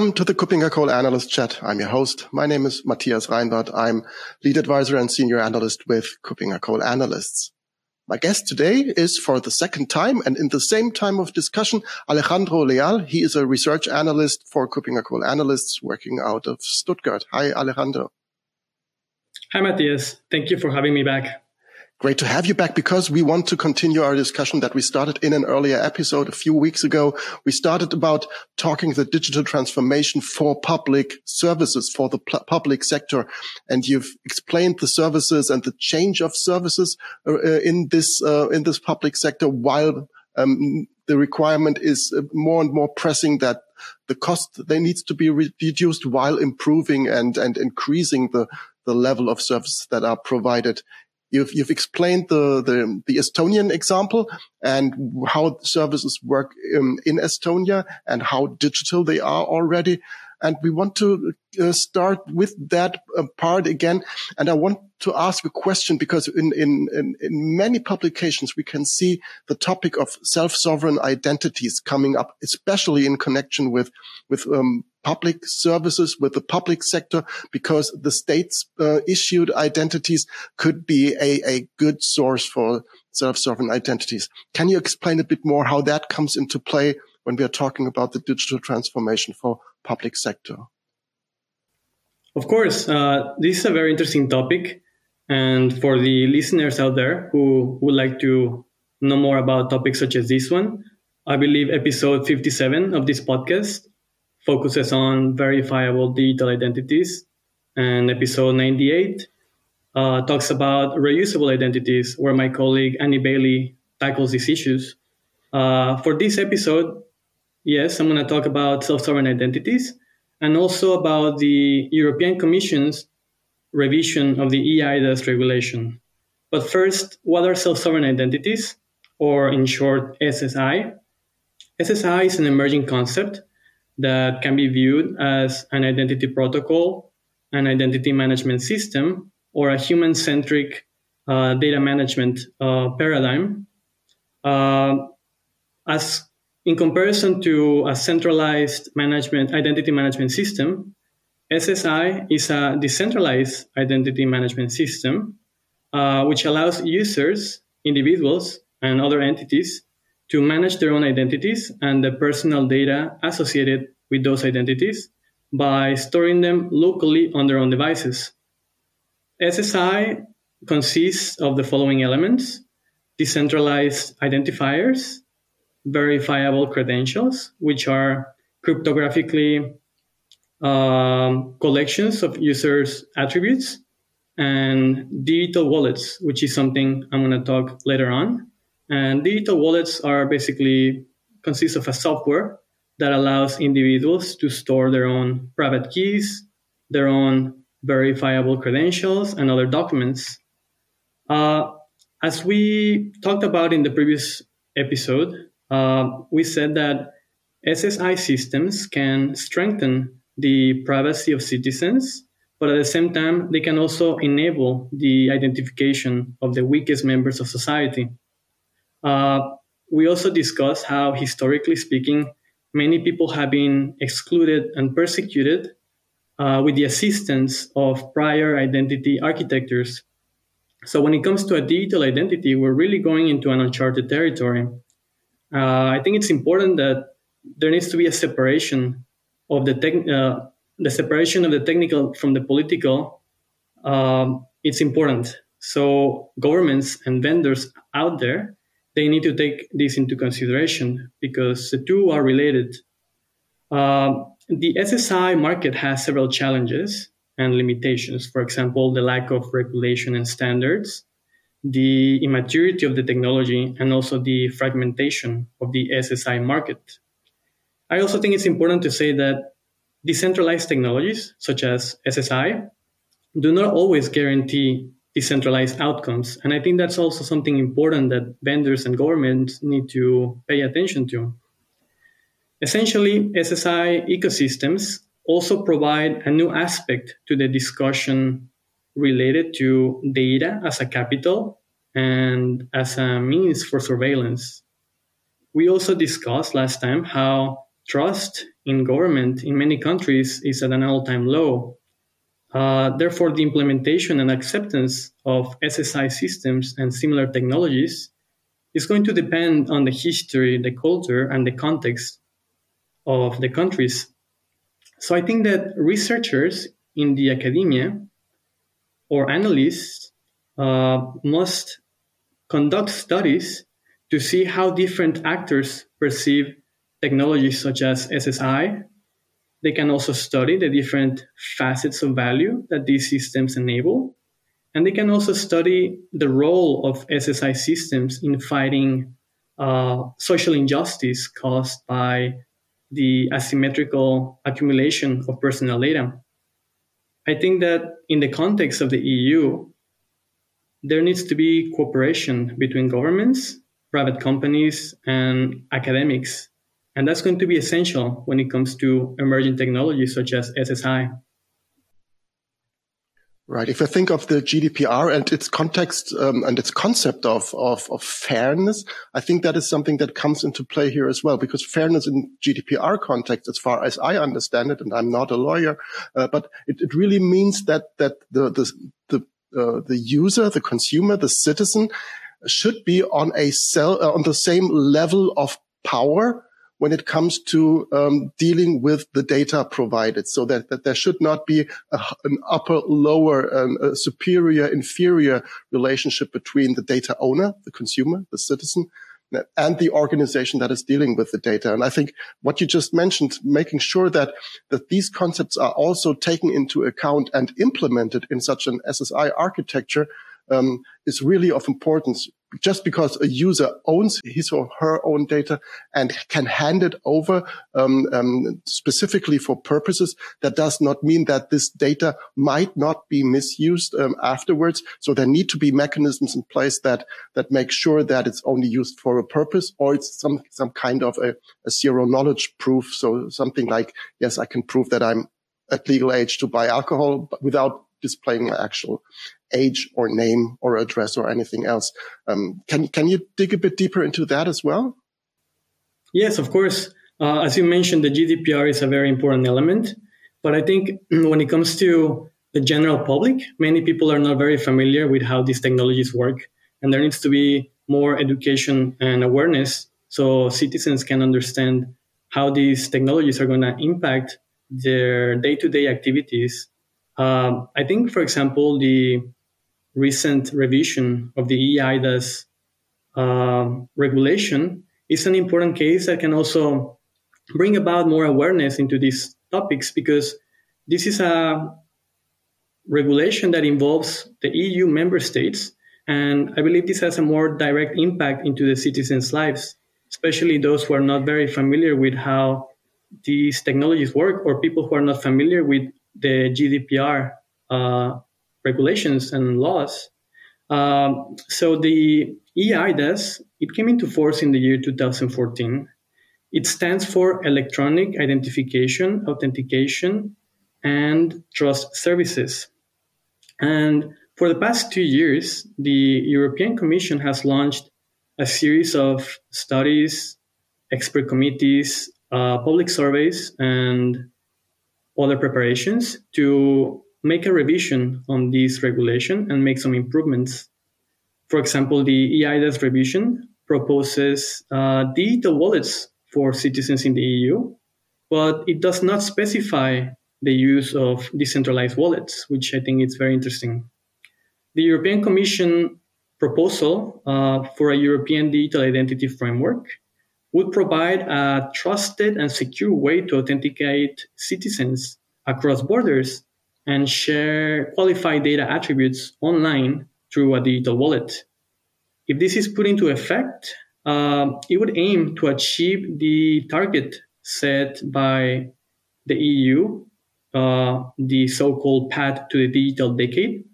Welcome to the KuppingerCole Analyst Chat. I'm your host. My name is Matthias Reinwarth. I'm lead advisor and senior analyst with KuppingerCole Analysts. My guest today is for the second time and in the same time of discussion, Alejandro Leal. He is a research analyst for KuppingerCole Analysts working out of Stuttgart. Hi, Alejandro. Hi, Matthias. Thank you for having me back. Great to have you back because we want to continue our discussion that we started in an earlier episode a few weeks ago. We started about talking the digital transformation for public services, for the public sector. And you've explained the services and the change of services uh, in this, uh, in this public sector while um, the requirement is uh, more and more pressing that the cost they needs to be reduced while improving and, and increasing the, the level of services that are provided You've, you've explained the, the, the Estonian example and how services work um, in Estonia and how digital they are already. And we want to uh, start with that uh, part again. And I want to ask a question because in, in, in, in many publications, we can see the topic of self-sovereign identities coming up, especially in connection with, with um, public services with the public sector because the states uh, issued identities could be a, a good source for self-sovereign identities. Can you explain a bit more how that comes into play when we are talking about the digital transformation for public sector? Of course, uh, this is a very interesting topic. And for the listeners out there who would like to know more about topics such as this one, I believe episode 57 of this podcast focuses on verifiable digital identities. And episode 98 uh, talks about reusable identities, where my colleague Annie Bailey tackles these issues. Uh, for this episode, yes, I'm going to talk about self sovereign identities and also about the European Commission's revision of the eIDAS regulation. But first, what are self sovereign identities, or in short, SSI? SSI is an emerging concept that can be viewed as an identity protocol, an identity management system, or a human centric uh, data management uh, paradigm. Uh, as in comparison to a centralized management identity management system, SSI is a decentralized identity management system, uh, which allows users, individuals, and other entities to manage their own identities and the personal data associated with those identities by storing them locally on their own devices. SSI consists of the following elements decentralized identifiers, verifiable credentials, which are cryptographically um, collections of users' attributes, and digital wallets, which is something I'm going to talk later on. And digital wallets are basically consist of a software that allows individuals to store their own private keys, their own verifiable credentials, and other documents. Uh, as we talked about in the previous episode, uh, we said that SSI systems can strengthen the privacy of citizens, but at the same time, they can also enable the identification of the weakest members of society. Uh, we also discussed how, historically speaking, many people have been excluded and persecuted uh, with the assistance of prior identity architectures. So, when it comes to a digital identity, we're really going into an uncharted territory. Uh, I think it's important that there needs to be a separation of the tech, uh, the separation of the technical from the political. Um, it's important. So governments and vendors out there they need to take this into consideration because the two are related. Uh, the SSI market has several challenges and limitations. For example, the lack of regulation and standards, the immaturity of the technology, and also the fragmentation of the SSI market. I also think it's important to say that decentralized technologies, such as SSI, do not always guarantee decentralized outcomes. And I think that's also something important that vendors and governments need to pay attention to. Essentially, SSI ecosystems also provide a new aspect to the discussion related to data as a capital and as a means for surveillance. We also discussed last time how trust in government in many countries is at an all-time low. Uh, therefore, the implementation and acceptance of SSI systems and similar technologies is going to depend on the history, the culture, and the context of the countries. So I think that researchers in the academia or analysts uh, must conduct studies to see how different actors perceive technologies such as SSI. They can also study the different facets of value that these systems enable. And they can also study the role of SSI systems in fighting uh, social injustice caused by the asymmetrical accumulation of personal data. I think that in the context of the EU, there needs to be cooperation between governments, private companies, and academics. And that's going to be essential when it comes to emerging technologies such as SSI. Right. If I think of the GDPR and its context um, and its concept of, of, of fairness, I think that is something that comes into play here as well, because fairness in GDPR context, as far as I understand it, and I'm not a lawyer, uh, but it, it really means that that the the the, uh, the user, the consumer, the citizen should be on a cell uh, on the same level of power when it comes to um, dealing with the data provided so that, that there should not be a, an upper lower um, superior inferior relationship between the data owner the consumer the citizen and the organization that is dealing with the data. And I think what you just mentioned, making sure that, that these concepts are also taken into account and implemented in such an SSI architecture um, is really of importance. Just because a user owns his or her own data and can hand it over um, um, specifically for purposes, that does not mean that this data might not be misused um, afterwards. So there need to be mechanisms in place that that make sure that it's only used for a purpose, or it's some some kind of a, a zero knowledge proof. So something like, yes, I can prove that I'm at legal age to buy alcohol, without displaying my actual age or name or address or anything else. Um, can can you dig a bit deeper into that as well? Yes, of course. Uh, as you mentioned, the GDPR is a very important element, but I think when it comes to the general public, many people are not very familiar with how these technologies work, and there needs to be more education and awareness so citizens can understand how these technologies are going to impact their day-to-day activities. Um, I think, for example, the recent revision of the eIDAS uh, regulation is an important case that can also bring about more awareness into these topics because this is a regulation that involves the EU member states. And I believe this has a more direct impact into the citizens' lives, especially those who are not very familiar with how these technologies work or people who are not familiar with the GDPR uh, regulations and laws. Um, so the eIDAS, it came into force in the year 2014. It stands for Electronic Identification, Authentication, and Trust Services. And for the past two years, the European Commission has launched a series of studies, expert committees, uh, public surveys, and other preparations to make a revision on this regulation and make some improvements. For example, the eIDAS revision proposes uh, digital wallets for citizens in the EU, but it does not specify the use of decentralized wallets, which I think is very interesting. The European Commission proposal uh, for a European digital identity framework would provide a trusted and secure way to authenticate citizens across borders and share qualified data attributes online through a digital wallet. If this is put into effect, uh, it would aim to achieve the target set by the EU, uh, the so called Path to the Digital Decade,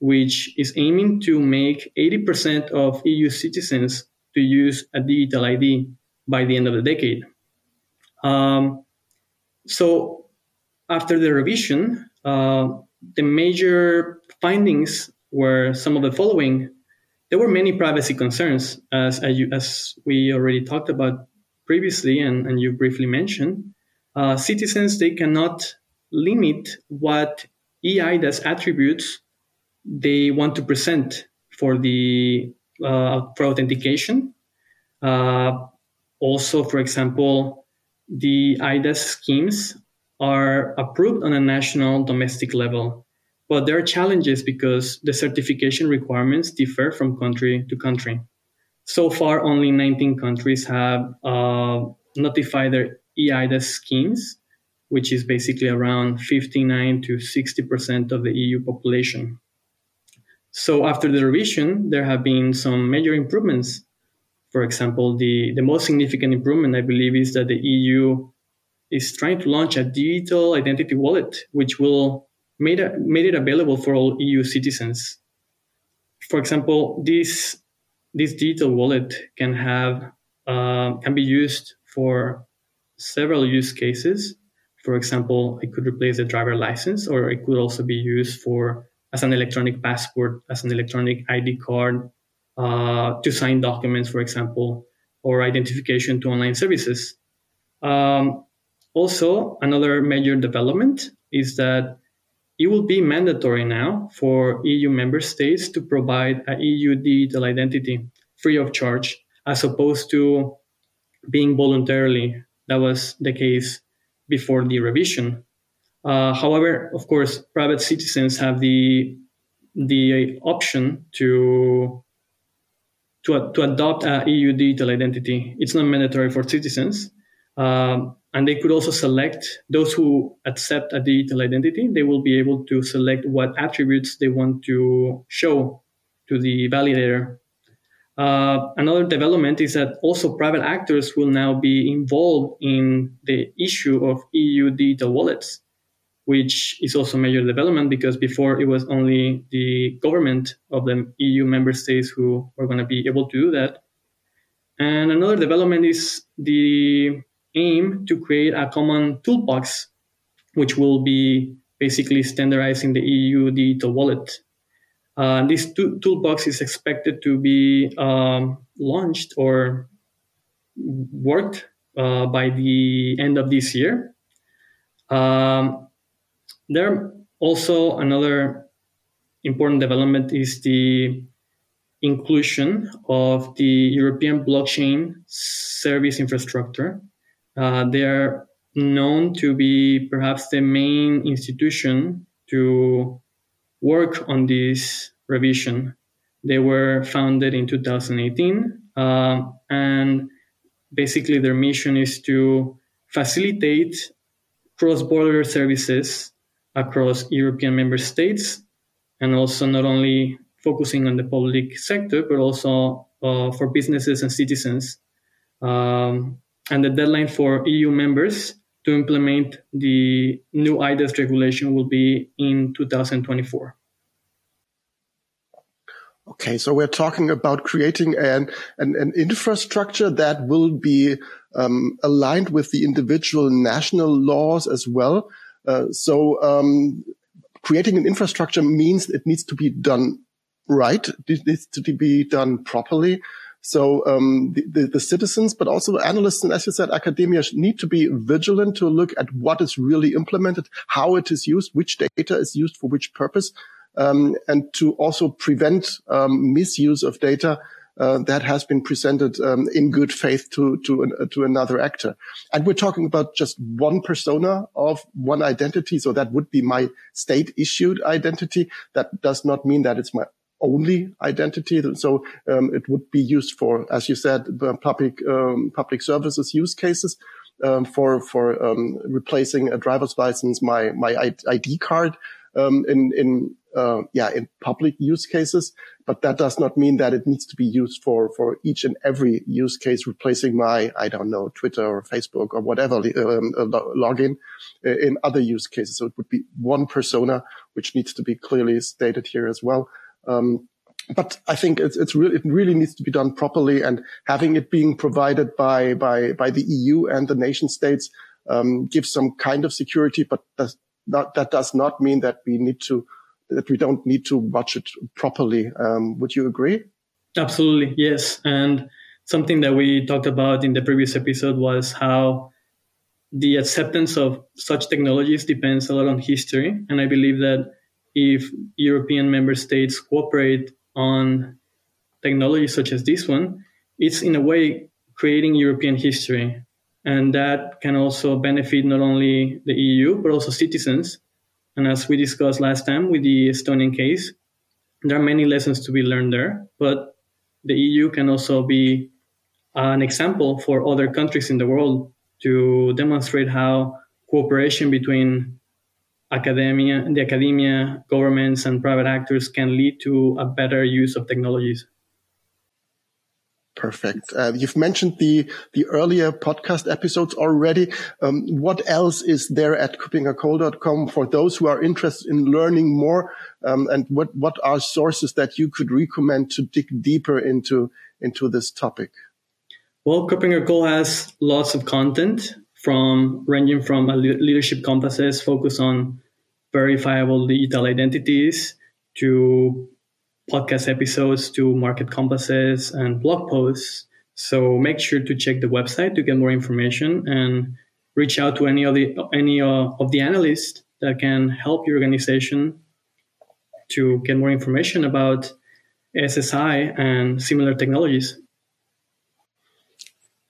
which is aiming to make 80% of EU citizens to use a digital ID by the end of the decade. Um, so, after the revision, uh, the major findings were some of the following. There were many privacy concerns, as, as, you, as we already talked about previously and, and you briefly mentioned. uh, citizens they cannot limit what eIDAS attributes they want to present for the uh, for authentication. Uh, also, for example, the eIDAS schemes are approved on a national domestic level, but there are challenges because the certification requirements differ from country to country. So far, only 19 countries have uh, notified their eIDAS schemes, which is basically around 59 to 60% of the EU population. So after the revision, there have been some major improvements. For example, the, the most significant improvement, I believe, is that the EU is trying to launch a digital identity wallet, which will made, a, made it available for all EU citizens. For example, this, this digital wallet can have, uh, can be used for several use cases. For example, it could replace the driver license, or it could also be used for as an electronic passport, as an electronic ID card, uh, to sign documents, for example, or identification to online services. Um, also, another major development is that it will be mandatory now for EU member states to provide a EU digital identity free of charge, as opposed to being voluntarily. That was the case before the revision. Uh, however, of course, private citizens have the the option to to, to adopt a EU digital identity. It's not mandatory for citizens, um, and they could also select those who accept a digital identity. They will be able to select what attributes they want to show to the validator. Uh, another development is that also private actors will now be involved in the issue of EU digital wallets which is also a major development because before it was only the government of the EU member states who were going to be able to do that. And another development is the aim to create a common toolbox, which will be basically standardizing the EU digital wallet. Uh, this to- toolbox is expected to be um, launched or worked uh, by the end of this year. Um, there also another important development is the inclusion of the European blockchain service infrastructure. Uh, they are known to be perhaps the main institution to work on this revision. They were founded in 2018, uh, and basically their mission is to facilitate cross-border services across European member states, and also not only focusing on the public sector, but also uh, for businesses and citizens. Um, and the deadline for EU members to implement the new eIDAS regulation will be in 2024. Okay, so we're talking about creating an, an, an infrastructure that will be um, aligned with the individual national laws as well. Uh, so um, creating an infrastructure means it needs to be done right. It needs to be done properly. So um, the, the, the, citizens, but also analysts and, as you said, academia need to be vigilant to look at what is really implemented, how it is used, which data is used for which purpose, um, and to also prevent um, misuse of data uh, that has been presented um, in good faith to to an, uh, to another actor. And we're talking about just one persona of one identity, so that would be my state issued identity. That does not mean that it's my only identity. So um, it would be used for, as you said, public um, public services use cases. Um, for for um, replacing a driver's license, my my ID card um, in in uh, yeah in public use cases, but that does not mean that it needs to be used for for each and every use case, replacing my I don't know Twitter or Facebook or whatever um, login uh, in other use cases. So it would be one persona, which needs to be clearly stated here as well. Um, but I think it's, it's really, it really needs to be done properly and having it being provided by, by, by the EU and the nation states, um, gives some kind of security, but not, that does not mean that we need to that we don't need to watch it properly. Um, would you agree? Absolutely, yes. And something that we talked about in the previous episode was how the acceptance of such technologies depends a lot on history. And I believe that if European member states cooperate on technologies such as this one, it's in a way creating European history. And that can also benefit not only the EU, but also citizens. And as we discussed last time with the Estonian case, there are many lessons to be learned there. But the EU can also be an example for other countries in the world to demonstrate how cooperation between academia, the academia, governments, and private actors can lead to a better use of technologies. Perfect. Uh, you've mentioned the the earlier podcast episodes already. Um, what else is there at kuppingercole.com for those who are interested in learning more? Um, and what what are sources that you could recommend to dig deeper into into this topic? Well, Cole has lots of content from ranging from leadership compasses focus on verifiable digital identities to podcast episodes to market compasses and blog posts. So make sure to check the website to get more information and reach out to any of the any uh, of the analysts that can help your organization to get more information about SSI and similar technologies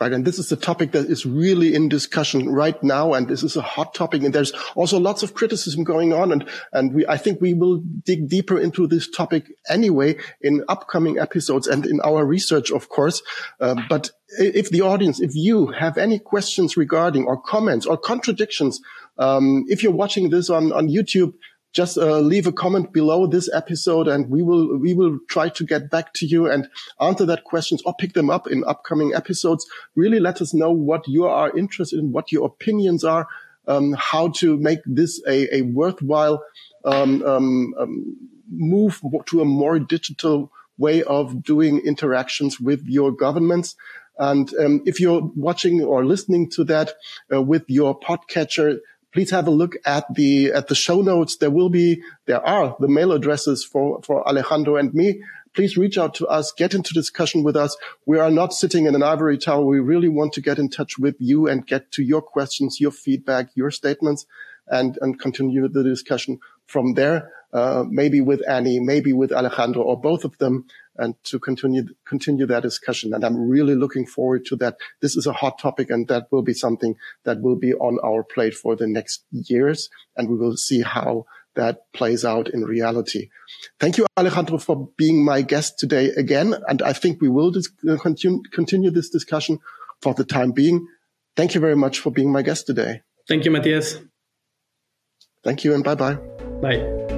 right? And this is a topic that is really in discussion right now. And this is a hot topic. And there's also lots of criticism going on. And, and we, I think we will dig deeper into this topic anyway in upcoming episodes and in our research, of course. Uh, but if the audience, if you have any questions regarding or comments or contradictions, um, if you're watching this on, on YouTube, just uh, leave a comment below this episode and we will we will try to get back to you and answer that questions or pick them up in upcoming episodes. Really let us know what you are interested in what your opinions are um, how to make this a, a worthwhile um, um, um move to a more digital way of doing interactions with your governments. And um, if you're watching or listening to that uh, with your podcatcher please have a look at the at the show notes. There will be there are the mail addresses for for Alejandro and me. Please reach out to us, get into discussion with us. We are not sitting in an ivory tower. We really want to get in touch with you and get to your questions, your feedback, your statements, and and continue the discussion from there. Uh, maybe with Annie, maybe with Alejandro, or both of them and to continue continue that discussion. And I'm really looking forward to that. This is a hot topic, and that will be something that will be on our plate for the next years, and we will see how that plays out in reality. Thank you, Alejandro, for being my guest today again. And I think we will dis- continue, continue this discussion for the time being. Thank you very much for being my guest today. Thank you, Matthias. Thank you, and bye-bye. Bye.